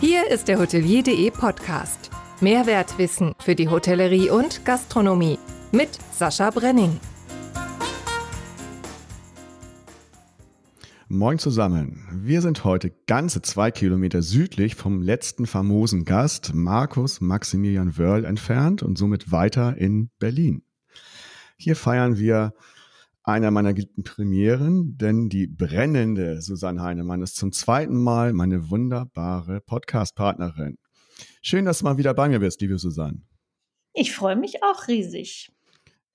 Hier ist der Hotelier.de Podcast. Mehrwertwissen für die Hotellerie und Gastronomie mit Sascha Brenning. Moin zusammen. Wir sind heute ganze zwei Kilometer südlich vom letzten famosen Gast, Markus Maximilian Wörl, entfernt und somit weiter in Berlin. Hier feiern wir einer meiner geliebten Premieren, denn die brennende Susanne Heinemann ist zum zweiten Mal meine wunderbare Podcast-Partnerin. Schön, dass du mal wieder bei mir bist, liebe Susanne. Ich freue mich auch riesig.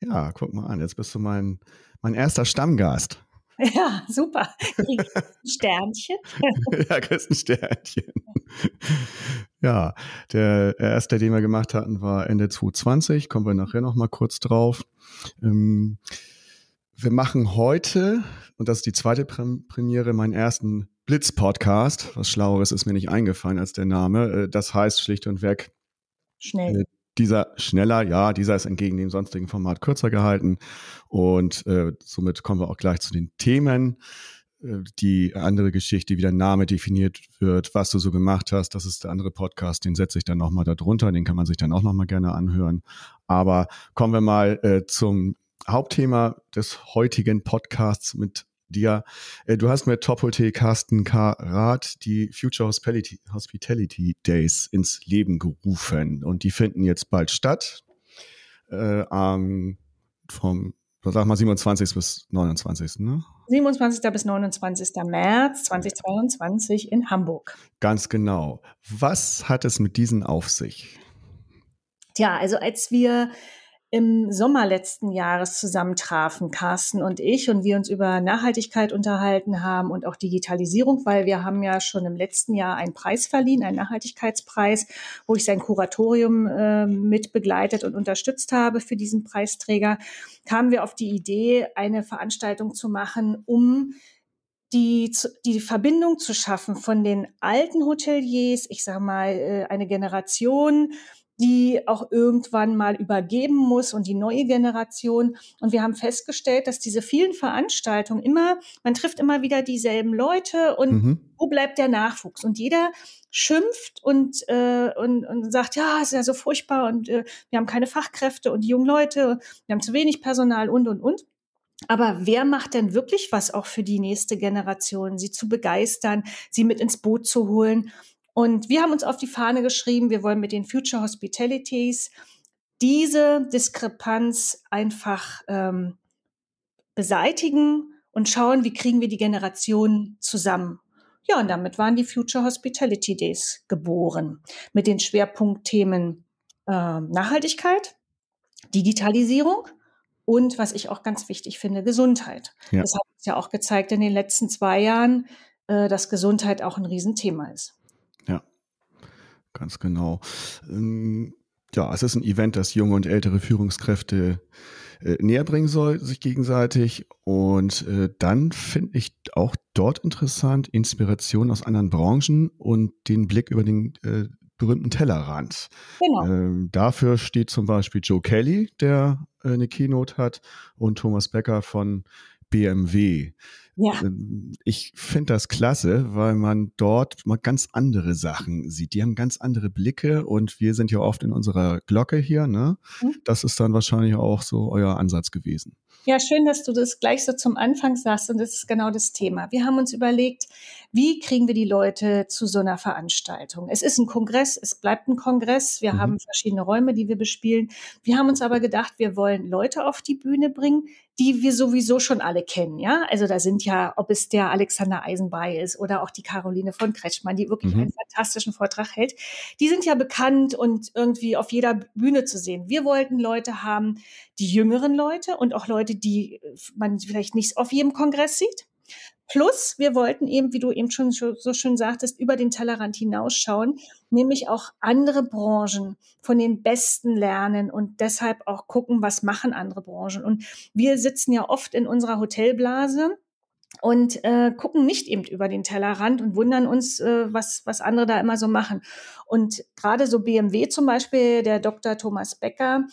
Ja, guck mal an, jetzt bist du mein, mein erster Stammgast. Ja, super. Sternchen. ja, kriegst ein Sternchen. Ja, der erste, den wir gemacht hatten, war Ende 2020. Kommen wir nachher noch mal kurz drauf. Ähm, wir machen heute, und das ist die zweite Premiere, meinen ersten Blitz-Podcast. Was Schlaueres ist mir nicht eingefallen als der Name. Äh, das heißt schlicht und weg. Schnell. Äh, dieser schneller, ja, dieser ist entgegen dem sonstigen Format kürzer gehalten. Und äh, somit kommen wir auch gleich zu den Themen. Äh, die andere Geschichte, wie der Name definiert wird, was du so gemacht hast, das ist der andere Podcast, den setze ich dann nochmal darunter, den kann man sich dann auch nochmal gerne anhören. Aber kommen wir mal äh, zum Hauptthema des heutigen Podcasts mit dir. Äh, du hast mit Top Hotel Carsten K. Rath die Future Hospitality, Hospitality Days ins Leben gerufen und die finden jetzt bald statt. Äh, ähm, vom, sag mal, 27. bis 29. Ne? 27. bis 29. März 2022 in Hamburg. Ganz genau. Was hat es mit diesen auf sich? Tja, also als wir im Sommer letzten Jahres zusammentrafen, Carsten und ich, und wir uns über Nachhaltigkeit unterhalten haben und auch Digitalisierung, weil wir haben ja schon im letzten Jahr einen Preis verliehen, einen Nachhaltigkeitspreis, wo ich sein Kuratorium äh, mit begleitet und unterstützt habe für diesen Preisträger, kamen wir auf die Idee, eine Veranstaltung zu machen, um die, die Verbindung zu schaffen von den alten Hoteliers, ich sage mal, äh, eine Generation, die auch irgendwann mal übergeben muss und die neue Generation. Und wir haben festgestellt, dass diese vielen Veranstaltungen immer, man trifft immer wieder dieselben Leute und mhm. wo bleibt der Nachwuchs? Und jeder schimpft und, äh, und, und sagt, ja, ist ja so furchtbar und äh, wir haben keine Fachkräfte und die jungen Leute, wir haben zu wenig Personal und, und, und. Aber wer macht denn wirklich was auch für die nächste Generation, sie zu begeistern, sie mit ins Boot zu holen? Und wir haben uns auf die Fahne geschrieben, wir wollen mit den Future Hospitalities diese Diskrepanz einfach ähm, beseitigen und schauen, wie kriegen wir die Generationen zusammen. Ja, und damit waren die Future Hospitality Days geboren mit den Schwerpunktthemen äh, Nachhaltigkeit, Digitalisierung und was ich auch ganz wichtig finde, Gesundheit. Ja. Das hat uns ja auch gezeigt in den letzten zwei Jahren, äh, dass Gesundheit auch ein Riesenthema ist. Ganz genau. Ähm, ja, es ist ein Event, das junge und ältere Führungskräfte äh, näher bringen soll, sich gegenseitig. Und äh, dann finde ich auch dort interessant Inspiration aus anderen Branchen und den Blick über den äh, berühmten Tellerrand. Genau. Ähm, dafür steht zum Beispiel Joe Kelly, der äh, eine Keynote hat, und Thomas Becker von BMW. Ja. Ähm, ich finde das klasse, weil man dort mal ganz andere Sachen sieht. Die haben ganz andere Blicke und wir sind ja oft in unserer Glocke hier. Ne? Mhm. Das ist dann wahrscheinlich auch so euer Ansatz gewesen. Ja, schön, dass du das gleich so zum Anfang sagst und das ist genau das Thema. Wir haben uns überlegt, wie kriegen wir die Leute zu so einer Veranstaltung? Es ist ein Kongress, es bleibt ein Kongress, wir mhm. haben verschiedene Räume, die wir bespielen. Wir haben uns aber gedacht, wir wollen Leute auf die Bühne bringen, die wir sowieso schon alle kennen, ja? Also da sind ja, ob es der Alexander Eisenbei ist oder auch die Caroline von Kretschmann, die wirklich mhm. einen fantastischen Vortrag hält. Die sind ja bekannt und irgendwie auf jeder Bühne zu sehen. Wir wollten Leute haben, die jüngeren Leute und auch Leute, die man vielleicht nicht auf jedem Kongress sieht. Plus, wir wollten eben, wie du eben schon so schön sagtest, über den Tellerrand hinausschauen, nämlich auch andere Branchen von den Besten lernen und deshalb auch gucken, was machen andere Branchen. Und wir sitzen ja oft in unserer Hotelblase und äh, gucken nicht eben über den Tellerrand und wundern uns, äh, was, was andere da immer so machen. Und gerade so BMW zum Beispiel, der Dr. Thomas Becker,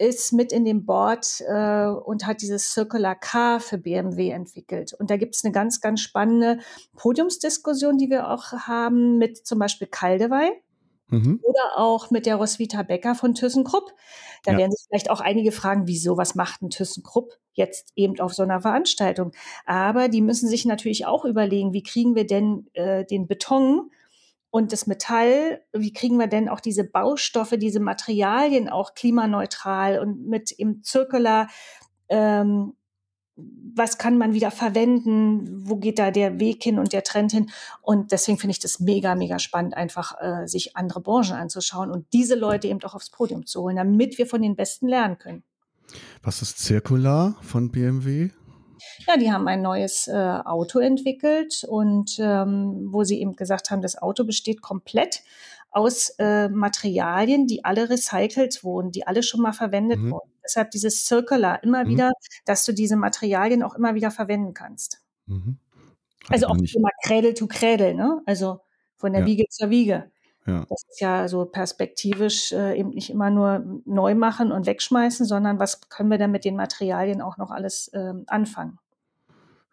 ist mit in dem Board äh, und hat dieses Circular Car für BMW entwickelt. Und da gibt es eine ganz, ganz spannende Podiumsdiskussion, die wir auch haben mit zum Beispiel Kaldewey. Mhm. Oder auch mit der Roswitha Becker von ThyssenKrupp. Da ja. werden sich vielleicht auch einige fragen, wieso, was macht ein ThyssenKrupp jetzt eben auf so einer Veranstaltung? Aber die müssen sich natürlich auch überlegen, wie kriegen wir denn äh, den Beton und das Metall, wie kriegen wir denn auch diese Baustoffe, diese Materialien auch klimaneutral und mit im Circular ähm, was kann man wieder verwenden, wo geht da der Weg hin und der Trend hin. Und deswegen finde ich das mega, mega spannend, einfach äh, sich andere Branchen anzuschauen und diese Leute eben auch aufs Podium zu holen, damit wir von den Besten lernen können. Was ist zirkular von BMW? Ja, die haben ein neues äh, Auto entwickelt und ähm, wo sie eben gesagt haben, das Auto besteht komplett aus äh, Materialien, die alle recycelt wurden, die alle schon mal verwendet mhm. wurden. Deshalb dieses Circular, immer mhm. wieder, dass du diese Materialien auch immer wieder verwenden kannst. Mhm. Also auch nicht. immer Krädel to Krädel, ne? Also von der ja. Wiege zur Wiege. Ja. Das ist ja so perspektivisch äh, eben nicht immer nur neu machen und wegschmeißen, sondern was können wir denn mit den Materialien auch noch alles ähm, anfangen?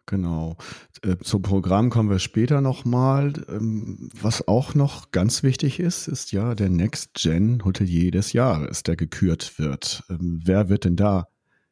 Genau. Äh, zum Programm kommen wir später nochmal. Ähm, was auch noch ganz wichtig ist, ist ja der Next Gen Hotelier des Jahres, der gekürt wird. Ähm, wer wird denn da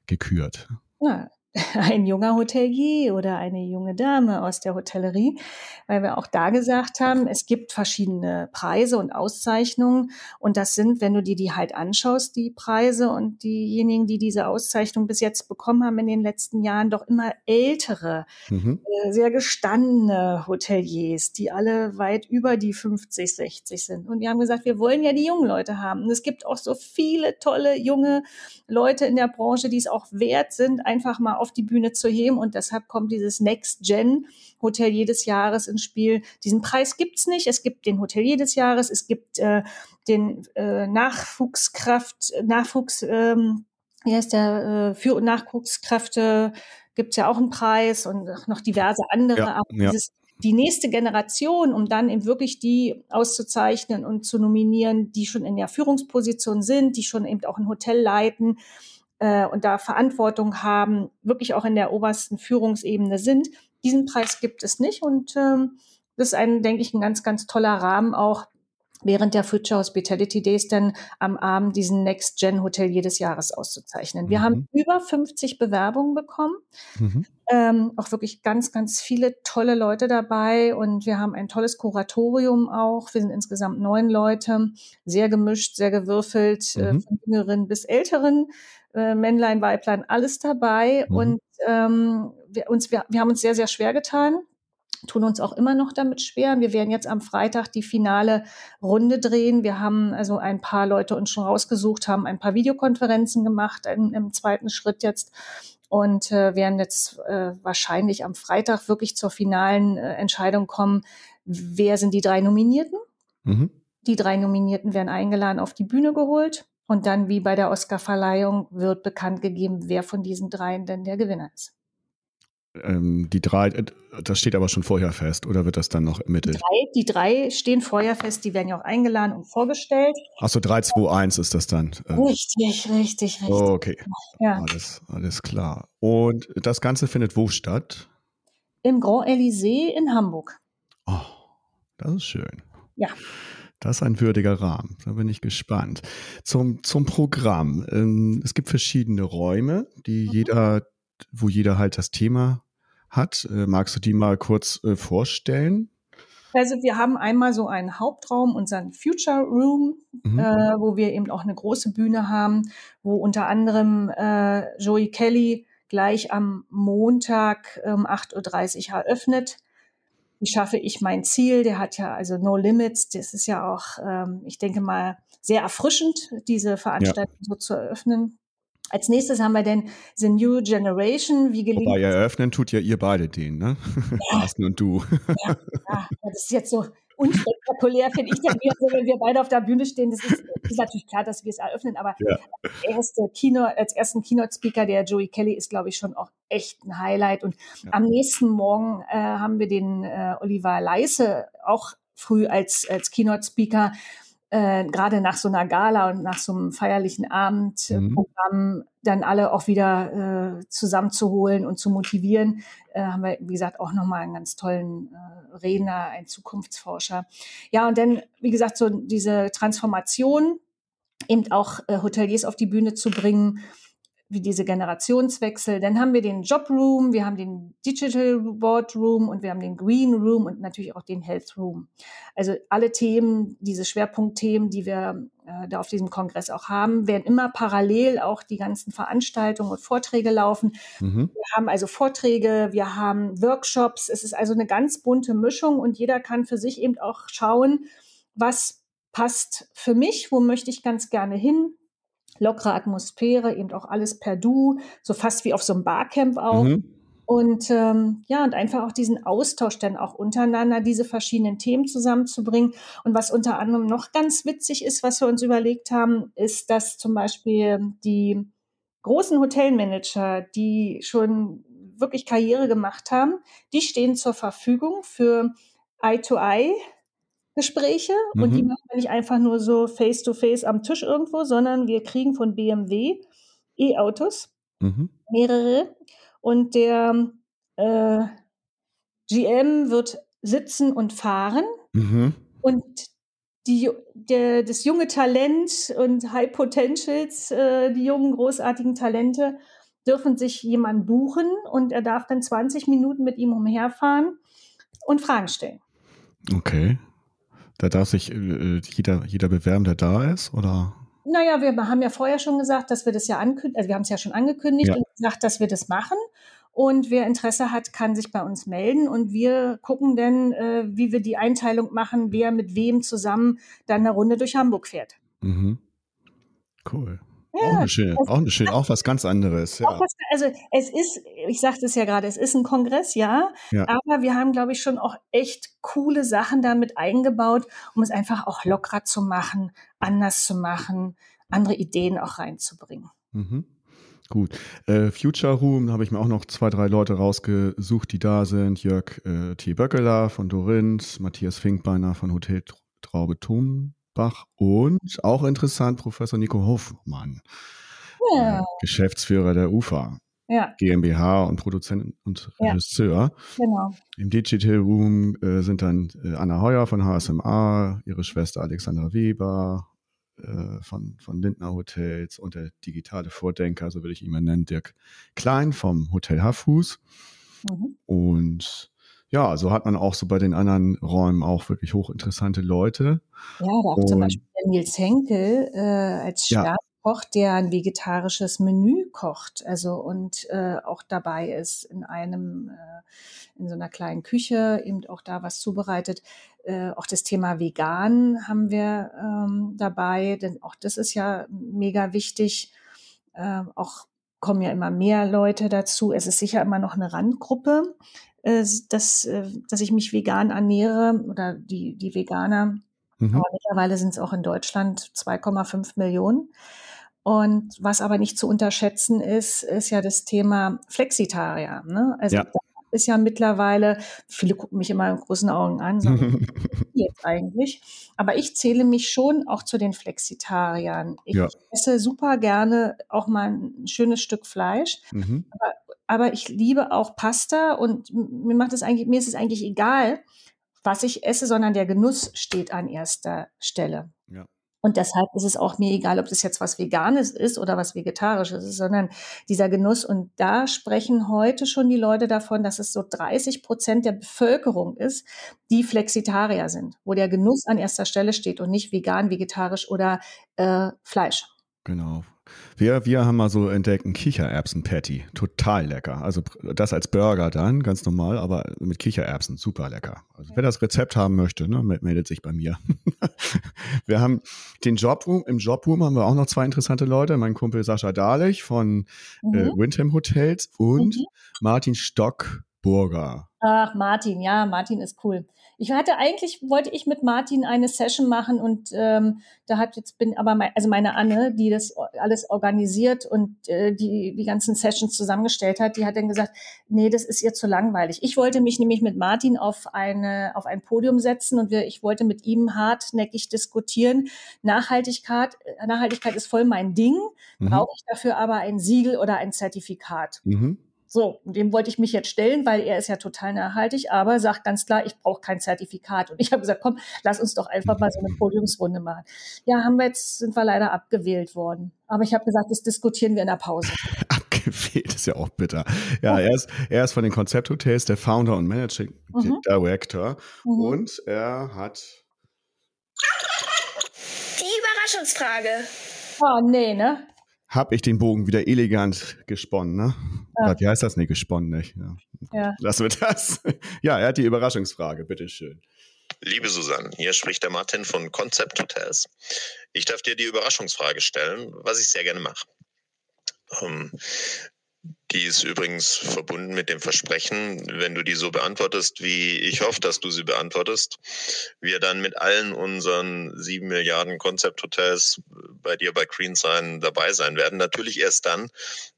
gekürt? Ja, ein junger Hotelier oder eine junge Dame aus der Hotellerie, weil wir auch da gesagt haben, es gibt verschiedene Preise und Auszeichnungen und das sind, wenn du dir die halt anschaust, die Preise und diejenigen, die diese Auszeichnung bis jetzt bekommen haben in den letzten Jahren, doch immer ältere, mhm. äh, sehr gestandene Hoteliers, die alle weit über die 50, 60 sind. Und die haben gesagt, wir wollen ja die jungen Leute haben. Und es gibt auch so viele tolle junge Leute in der Branche, die es auch wert sind, einfach mal auf auf die Bühne zu heben. Und deshalb kommt dieses Next Gen Hotelier des Jahres ins Spiel. Diesen Preis gibt's nicht. Es gibt den Hotelier des Jahres, es gibt äh, den äh, Nachwuchskraft, Nachwuchs, ähm, wie heißt der, äh, Für- und Nachwuchskräfte gibt's ja auch einen Preis und noch diverse andere. Ja, Aber ja. dieses die nächste Generation, um dann eben wirklich die auszuzeichnen und zu nominieren, die schon in der Führungsposition sind, die schon eben auch ein Hotel leiten, äh, und da Verantwortung haben, wirklich auch in der obersten Führungsebene sind. Diesen Preis gibt es nicht und ähm, das ist ein, denke ich, ein ganz, ganz toller Rahmen auch während der Future Hospitality Days dann am Abend diesen Next Gen Hotelier des Jahres auszuzeichnen. Wir mhm. haben über 50 Bewerbungen bekommen, mhm. ähm, auch wirklich ganz, ganz viele tolle Leute dabei und wir haben ein tolles Kuratorium auch. Wir sind insgesamt neun Leute, sehr gemischt, sehr gewürfelt, äh, mhm. äh, von Jüngeren bis Älteren äh, Männlein, Weiblein, alles dabei. Mhm. Und ähm, wir, uns, wir, wir haben uns sehr, sehr schwer getan tun uns auch immer noch damit schwer. Wir werden jetzt am Freitag die finale Runde drehen. Wir haben also ein paar Leute uns schon rausgesucht, haben ein paar Videokonferenzen gemacht im, im zweiten Schritt jetzt und äh, werden jetzt äh, wahrscheinlich am Freitag wirklich zur finalen äh, Entscheidung kommen, wer sind die drei Nominierten. Mhm. Die drei Nominierten werden eingeladen, auf die Bühne geholt. Und dann, wie bei der Oscarverleihung, wird bekannt gegeben, wer von diesen dreien denn der Gewinner ist. Ähm, die drei, äh, das steht aber schon vorher fest, oder wird das dann noch ermittelt? Die drei, die drei stehen vorher fest, die werden ja auch eingeladen und vorgestellt. Achso, 3, 2, 1 ist das dann. Äh. Richtig, richtig, richtig. Okay, ja. alles, alles klar. Und das Ganze findet wo statt? Im Grand Elysée in Hamburg. Oh, das ist schön. Ja. Das ist ein würdiger Rahmen. Da bin ich gespannt. Zum, zum Programm. Ähm, es gibt verschiedene Räume, die mhm. jeder, wo jeder halt das Thema hat. Äh, magst du die mal kurz äh, vorstellen? Also wir haben einmal so einen Hauptraum, unseren Future Room, mhm. äh, wo wir eben auch eine große Bühne haben, wo unter anderem äh, Joey Kelly gleich am Montag um 8.30 Uhr eröffnet wie schaffe ich mein Ziel? Der hat ja also No Limits. Das ist ja auch, ähm, ich denke mal, sehr erfrischend, diese Veranstaltung ja. so zu eröffnen. Als nächstes haben wir denn The New Generation. Wie gelingt Wobei eröffnen tut ja ihr beide den, ne? Ja. Carsten und du. Ja, ja, das ist jetzt so unspektakulär, finde ich dann wieder so, wenn wir beide auf der Bühne stehen. Das ist, ist natürlich klar, dass wir es eröffnen, aber ja. als, erste Kino, als ersten Keynote-Speaker, der Joey Kelly, ist, glaube ich, schon auch echt ein Highlight. Und ja. am nächsten Morgen äh, haben wir den äh, Oliver Leise auch früh als, als Keynote-Speaker. Äh, äh, gerade nach so einer Gala und nach so einem feierlichen Abendprogramm mhm. dann alle auch wieder äh, zusammenzuholen und zu motivieren, äh, haben wir, wie gesagt, auch nochmal einen ganz tollen äh, Redner, einen Zukunftsforscher. Ja, und dann, wie gesagt, so diese Transformation, eben auch äh, Hoteliers auf die Bühne zu bringen, wie diese Generationswechsel. Dann haben wir den Job Room, wir haben den Digital Board Room und wir haben den Green Room und natürlich auch den Health Room. Also alle Themen, diese Schwerpunktthemen, die wir äh, da auf diesem Kongress auch haben, werden immer parallel auch die ganzen Veranstaltungen und Vorträge laufen. Mhm. Wir haben also Vorträge, wir haben Workshops. Es ist also eine ganz bunte Mischung und jeder kann für sich eben auch schauen, was passt für mich, wo möchte ich ganz gerne hin, lockere Atmosphäre, eben auch alles per Du, so fast wie auf so einem Barcamp auch. Mhm. Und ähm, ja, und einfach auch diesen Austausch dann auch untereinander, diese verschiedenen Themen zusammenzubringen. Und was unter anderem noch ganz witzig ist, was wir uns überlegt haben, ist, dass zum Beispiel die großen Hotelmanager, die schon wirklich Karriere gemacht haben, die stehen zur Verfügung für Eye-to-Eye Gespräche mhm. und die mhm. machen wir nicht einfach nur so face to face am Tisch irgendwo, sondern wir kriegen von BMW E-Autos, mhm. mehrere und der äh, GM wird sitzen und fahren mhm. und die, der, das junge Talent und High Potentials, äh, die jungen großartigen Talente dürfen sich jemanden buchen und er darf dann 20 Minuten mit ihm umherfahren und Fragen stellen. Okay. Da darf sich äh, jeder, jeder bewerben, der da ist, oder? Naja, wir haben ja vorher schon gesagt, dass wir das ja ankündigen, also wir haben es ja schon angekündigt ja. und gesagt, dass wir das machen. Und wer Interesse hat, kann sich bei uns melden und wir gucken dann, äh, wie wir die Einteilung machen, wer mit wem zusammen dann eine Runde durch Hamburg fährt. Mhm. Cool. Ja, auch eine schöne, auch eine schöne, auch was ganz anderes. Ja. Was, also es ist, ich sagte es ja gerade, es ist ein Kongress, ja, ja, aber wir haben, glaube ich, schon auch echt coole Sachen damit eingebaut, um es einfach auch lockerer zu machen, anders zu machen, andere Ideen auch reinzubringen. Mhm. Gut. Äh, Future Room habe ich mir auch noch zwei, drei Leute rausgesucht, die da sind. Jörg äh, T. Böckeler von Dorinth, Matthias Finkbeiner von Hotel Traube Thun, Bach und auch interessant Professor Nico Hofmann, ja. äh, Geschäftsführer der UFA. Ja. GmbH und Produzent und Regisseur. Ja, genau. Im Digital Room äh, sind dann äh, Anna Heuer von HSMA, ihre Schwester Alexandra Weber äh, von, von Lindner Hotels und der digitale Vordenker, so würde ich ihn mal nennen, Dirk Klein vom Hotel Haffuß. Mhm. Und ja, so hat man auch so bei den anderen Räumen auch wirklich hochinteressante Leute. Ja, da auch und, zum Beispiel Nils Henkel äh, als Sternkoch, ja. der ein vegetarisches Menü kocht, also und äh, auch dabei ist in einem äh, in so einer kleinen Küche eben auch da was zubereitet. Äh, auch das Thema Vegan haben wir ähm, dabei, denn auch das ist ja mega wichtig. Äh, auch kommen ja immer mehr Leute dazu. Es ist sicher immer noch eine Randgruppe, äh, dass, äh, dass ich mich vegan ernähre oder die, die Veganer. Mhm. Aber mittlerweile sind es auch in Deutschland 2,5 Millionen. Und was aber nicht zu unterschätzen ist, ist ja das Thema Flexitarier. Ne? Also ja ist ja mittlerweile, viele gucken mich immer in großen Augen an, sagen, jetzt eigentlich. Aber ich zähle mich schon auch zu den Flexitariern. Ich ja. esse super gerne auch mal ein schönes Stück Fleisch. Mhm. Aber, aber ich liebe auch Pasta und mir macht es eigentlich, mir ist es eigentlich egal, was ich esse, sondern der Genuss steht an erster Stelle. Ja. Und deshalb ist es auch mir egal, ob das jetzt was Veganes ist oder was Vegetarisches ist, sondern dieser Genuss. Und da sprechen heute schon die Leute davon, dass es so 30 Prozent der Bevölkerung ist, die Flexitarier sind, wo der Genuss an erster Stelle steht und nicht vegan, vegetarisch oder äh, Fleisch. Genau. Wir, wir haben mal so entdeckt ein Kichererbsen-Patty. Total lecker. Also das als Burger dann, ganz normal, aber mit Kichererbsen, super lecker. Also wer das Rezept haben möchte, ne, meldet sich bei mir. wir haben den Jobroom, im Jobroom haben wir auch noch zwei interessante Leute. Mein Kumpel Sascha Dahlich von äh, mhm. äh, Windham Hotels und mhm. Martin Stock Burger. Ach, Martin, ja, Martin ist cool. Ich hatte eigentlich, wollte ich mit Martin eine Session machen und ähm, da hat jetzt bin aber mein, also meine Anne, die das alles organisiert und äh, die die ganzen Sessions zusammengestellt hat, die hat dann gesagt, nee, das ist ihr zu langweilig. Ich wollte mich nämlich mit Martin auf eine auf ein Podium setzen und wir, ich wollte mit ihm hartnäckig diskutieren. Nachhaltigkeit, Nachhaltigkeit ist voll mein Ding. Mhm. Brauche ich dafür aber ein Siegel oder ein Zertifikat? Mhm. So, dem wollte ich mich jetzt stellen, weil er ist ja total nachhaltig, aber sagt ganz klar, ich brauche kein Zertifikat. Und ich habe gesagt, komm, lass uns doch einfach mal so eine Podiumsrunde machen. Ja, haben wir jetzt, sind wir leider abgewählt worden. Aber ich habe gesagt, das diskutieren wir in der Pause. abgewählt ist ja auch bitter. Ja, er ist, er ist von den Konzepthotels der Founder und Managing mhm. Director mhm. und er hat die Überraschungsfrage. Oh, nee, ne? Habe ich den Bogen wieder elegant gesponnen, ne? Ja. Wie heißt das? Nee, gesponnen, nicht? Ja. ja. Lassen wir das. Ja, er hat die Überraschungsfrage, bitteschön. Liebe Susanne, hier spricht der Martin von Concept Hotels. Ich darf dir die Überraschungsfrage stellen, was ich sehr gerne mache. Um, ähm, die ist übrigens verbunden mit dem Versprechen, wenn du die so beantwortest, wie ich hoffe, dass du sie beantwortest, wir dann mit allen unseren sieben Milliarden Konzepthotels bei dir bei Green sein dabei sein werden. Natürlich erst dann,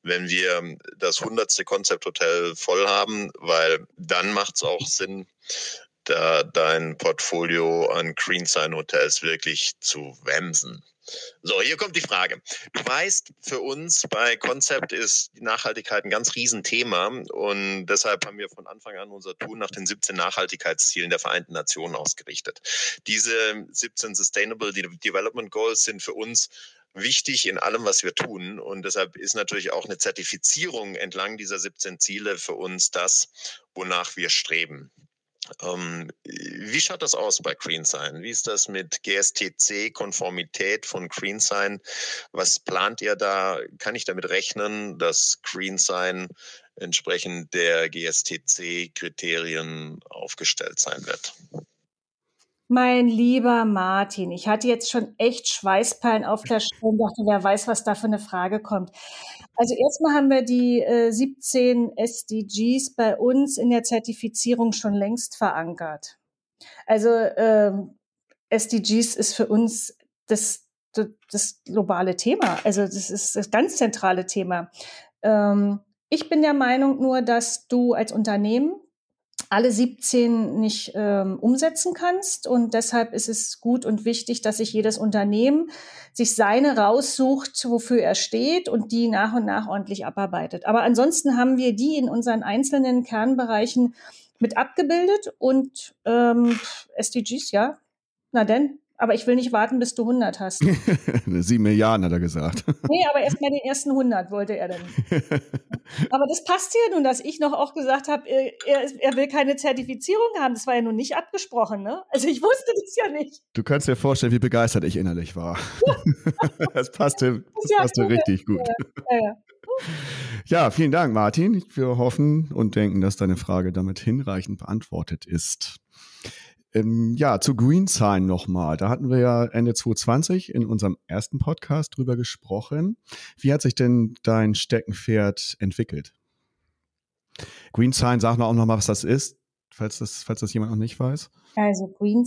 wenn wir das hundertste Konzepthotel voll haben, weil dann macht es auch Sinn, da dein Portfolio an Green Sign Hotels wirklich zu wemsen. So, hier kommt die Frage. Du weißt, für uns bei Concept ist Nachhaltigkeit ein ganz Riesenthema und deshalb haben wir von Anfang an unser Tun nach den 17 Nachhaltigkeitszielen der Vereinten Nationen ausgerichtet. Diese 17 Sustainable Development Goals sind für uns wichtig in allem, was wir tun. Und deshalb ist natürlich auch eine Zertifizierung entlang dieser 17 Ziele für uns das, wonach wir streben. Ähm, wie schaut das aus bei GreenSign? Wie ist das mit GSTC-Konformität von GreenSign? Was plant ihr da? Kann ich damit rechnen, dass GreenSign entsprechend der GSTC-Kriterien aufgestellt sein wird? Mein lieber Martin, ich hatte jetzt schon echt Schweißperlen auf der Stirn, dachte, wer weiß, was da für eine Frage kommt. Also erstmal haben wir die äh, 17 SDGs bei uns in der Zertifizierung schon längst verankert. Also ähm, SDGs ist für uns das, das, das globale Thema. Also das ist das ganz zentrale Thema. Ähm, ich bin der Meinung nur, dass du als Unternehmen alle 17 nicht ähm, umsetzen kannst. Und deshalb ist es gut und wichtig, dass sich jedes Unternehmen sich seine raussucht, wofür er steht und die nach und nach ordentlich abarbeitet. Aber ansonsten haben wir die in unseren einzelnen Kernbereichen mit abgebildet und ähm, SDGs, ja. Na denn, aber ich will nicht warten, bis du 100 hast. Sieben Milliarden hat er gesagt. Nee, aber erst mal den ersten 100 wollte er dann. aber das passt ja nun, dass ich noch auch gesagt habe, er, er, will keine Zertifizierung haben. Das war ja nun nicht abgesprochen, ne? Also ich wusste das ja nicht. Du kannst dir vorstellen, wie begeistert ich innerlich war. das passte, das passte ja, richtig gut. Ja, ja. Ja, vielen Dank, Martin. Wir hoffen und denken, dass deine Frage damit hinreichend beantwortet ist. Ähm, ja, zu Green nochmal. Da hatten wir ja Ende 2020 in unserem ersten Podcast drüber gesprochen. Wie hat sich denn dein Steckenpferd entwickelt? Green sag mal auch nochmal, was das ist, falls das, falls das jemand noch nicht weiß. Also Green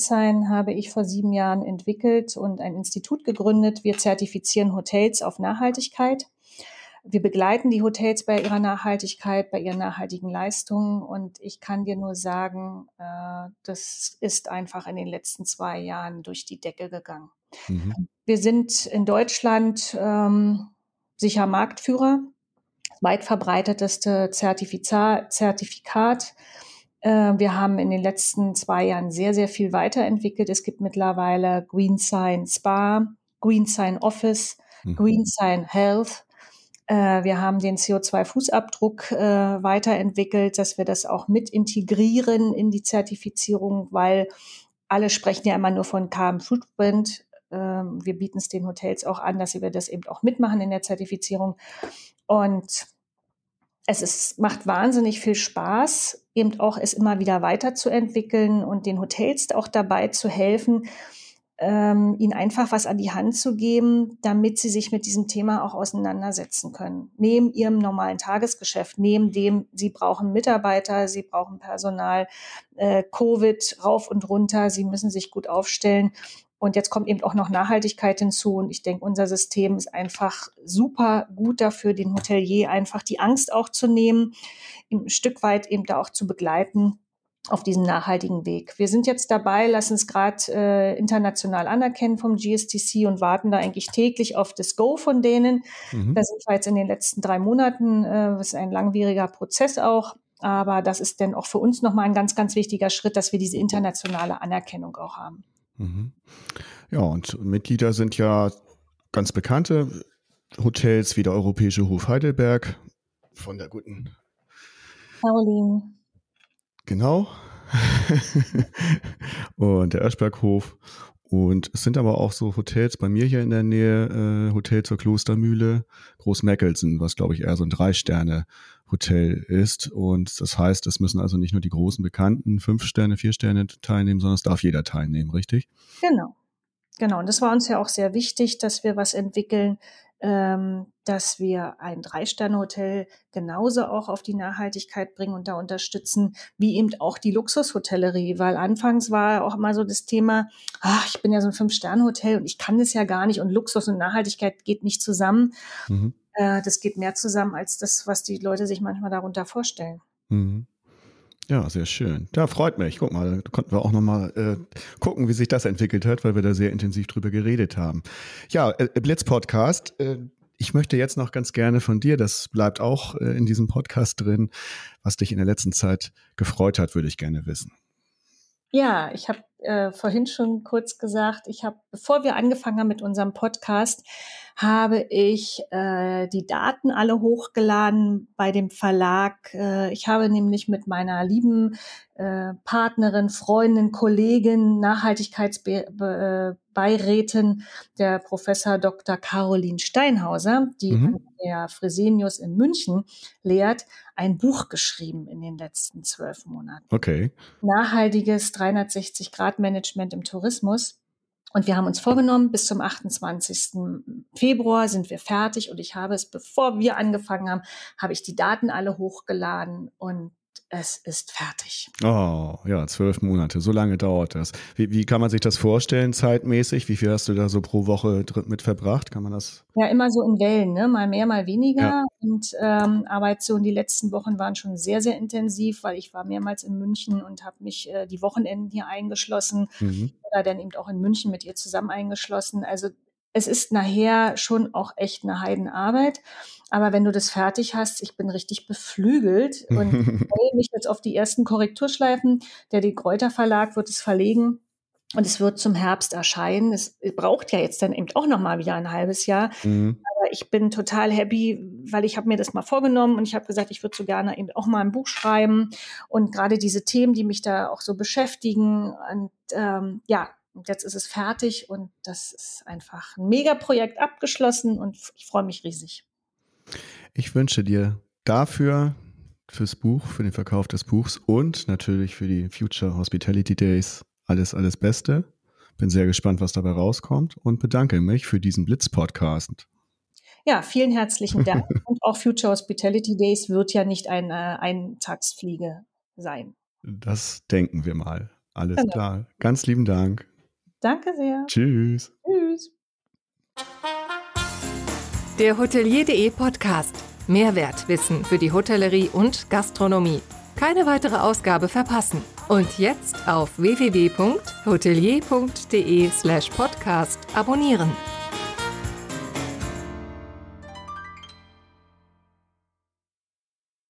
habe ich vor sieben Jahren entwickelt und ein Institut gegründet. Wir zertifizieren Hotels auf Nachhaltigkeit. Wir begleiten die Hotels bei ihrer Nachhaltigkeit, bei ihren nachhaltigen Leistungen. Und ich kann dir nur sagen, äh, das ist einfach in den letzten zwei Jahren durch die Decke gegangen. Mhm. Wir sind in Deutschland ähm, sicher Marktführer, weit verbreiteteste Zertifikat. Zertifikat. Äh, wir haben in den letzten zwei Jahren sehr, sehr viel weiterentwickelt. Es gibt mittlerweile Green Sign Spa, Green Sign Office, mhm. Green Sign Health. Äh, wir haben den CO2-Fußabdruck äh, weiterentwickelt, dass wir das auch mit integrieren in die Zertifizierung, weil alle sprechen ja immer nur von Carbon Footprint. Ähm, wir bieten es den Hotels auch an, dass wir das eben auch mitmachen in der Zertifizierung. Und es ist, macht wahnsinnig viel Spaß, eben auch es immer wieder weiterzuentwickeln und den Hotels auch dabei zu helfen, ähm, ihnen einfach was an die Hand zu geben, damit sie sich mit diesem Thema auch auseinandersetzen können. Neben ihrem normalen Tagesgeschäft, neben dem, sie brauchen Mitarbeiter, sie brauchen Personal, äh, Covid rauf und runter, sie müssen sich gut aufstellen. Und jetzt kommt eben auch noch Nachhaltigkeit hinzu. Und ich denke, unser System ist einfach super gut dafür, den Hotelier einfach die Angst auch zu nehmen, ein Stück weit eben da auch zu begleiten auf diesem nachhaltigen Weg. Wir sind jetzt dabei, lassen es gerade äh, international anerkennen vom GSTC und warten da eigentlich täglich auf das Go von denen. Mhm. Da sind wir jetzt in den letzten drei Monaten, äh, das ist ein langwieriger Prozess auch, aber das ist dann auch für uns nochmal ein ganz, ganz wichtiger Schritt, dass wir diese internationale Anerkennung auch haben. Mhm. Ja, und Mitglieder sind ja ganz bekannte Hotels wie der Europäische Hof Heidelberg von der guten Caroline Genau. und der Öschberghof. Und es sind aber auch so Hotels bei mir hier in der Nähe, äh, Hotel zur Klostermühle, Großmeckelsen, was glaube ich eher so ein Drei-Sterne-Hotel ist. Und das heißt, es müssen also nicht nur die großen Bekannten fünf Sterne, vier Sterne teilnehmen, sondern es darf jeder teilnehmen, richtig? Genau. Genau. Und das war uns ja auch sehr wichtig, dass wir was entwickeln, dass wir ein Drei-Sterne-Hotel genauso auch auf die Nachhaltigkeit bringen und da unterstützen, wie eben auch die Luxushotellerie, weil anfangs war auch immer so das Thema, ach, ich bin ja so ein Fünf-Sterne-Hotel und ich kann das ja gar nicht und Luxus und Nachhaltigkeit geht nicht zusammen. Mhm. Äh, das geht mehr zusammen als das, was die Leute sich manchmal darunter vorstellen. Mhm. Ja, sehr schön. Ja, freut mich. Guck mal, da konnten wir auch nochmal äh, gucken, wie sich das entwickelt hat, weil wir da sehr intensiv drüber geredet haben. Ja, äh, Blitz-Podcast. Äh, ich möchte jetzt noch ganz gerne von dir, das bleibt auch äh, in diesem Podcast drin, was dich in der letzten Zeit gefreut hat, würde ich gerne wissen. Ja, ich habe äh, vorhin schon kurz gesagt, ich habe, bevor wir angefangen haben mit unserem Podcast, habe ich äh, die Daten alle hochgeladen bei dem Verlag. Äh, ich habe nämlich mit meiner lieben äh, Partnerin, Freundin, Kollegin, Nachhaltigkeitsbeirätin, der Professor Dr. Caroline Steinhauser, die mhm. an der Fresenius in München lehrt, ein Buch geschrieben in den letzten zwölf Monaten. Okay. Nachhaltiges 360-Grad-Management im Tourismus. Und wir haben uns vorgenommen, bis zum 28. Februar sind wir fertig. Und ich habe es, bevor wir angefangen haben, habe ich die Daten alle hochgeladen und es ist fertig. Oh, ja, zwölf Monate. So lange dauert das. Wie, wie, kann man sich das vorstellen, zeitmäßig? Wie viel hast du da so pro Woche mit verbracht? Kann man das? Ja, immer so in Wellen, ne? Mal mehr, mal weniger. Ja. Und ähm, Arbeit so in die letzten Wochen waren schon sehr, sehr intensiv, weil ich war mehrmals in München und habe mich äh, die Wochenenden hier eingeschlossen mhm. oder dann eben auch in München mit ihr zusammen eingeschlossen. Also es ist nachher schon auch echt eine Heidenarbeit. Aber wenn du das fertig hast, ich bin richtig beflügelt und freue mich jetzt auf die ersten Korrekturschleifen. Der De Kräuter Verlag wird es verlegen. Und es wird zum Herbst erscheinen. Es braucht ja jetzt dann eben auch noch mal wieder ein halbes Jahr. Mhm. Aber ich bin total happy, weil ich habe mir das mal vorgenommen und ich habe gesagt, ich würde so gerne eben auch mal ein Buch schreiben. Und gerade diese Themen, die mich da auch so beschäftigen. Und ähm, ja, und jetzt ist es fertig und das ist einfach ein Megaprojekt abgeschlossen und ich freue mich riesig. Ich wünsche dir dafür, fürs Buch, für den Verkauf des Buchs und natürlich für die Future Hospitality Days alles, alles Beste. Bin sehr gespannt, was dabei rauskommt und bedanke mich für diesen Blitz-Podcast. Ja, vielen herzlichen Dank. und auch Future Hospitality Days wird ja nicht eine Eintagsfliege sein. Das denken wir mal. Alles genau. klar. Ganz lieben Dank. Danke sehr. Tschüss. Tschüss. Der Hotelier.de Podcast. Mehrwertwissen für die Hotellerie und Gastronomie. Keine weitere Ausgabe verpassen. Und jetzt auf www.hotelier.de slash podcast abonnieren.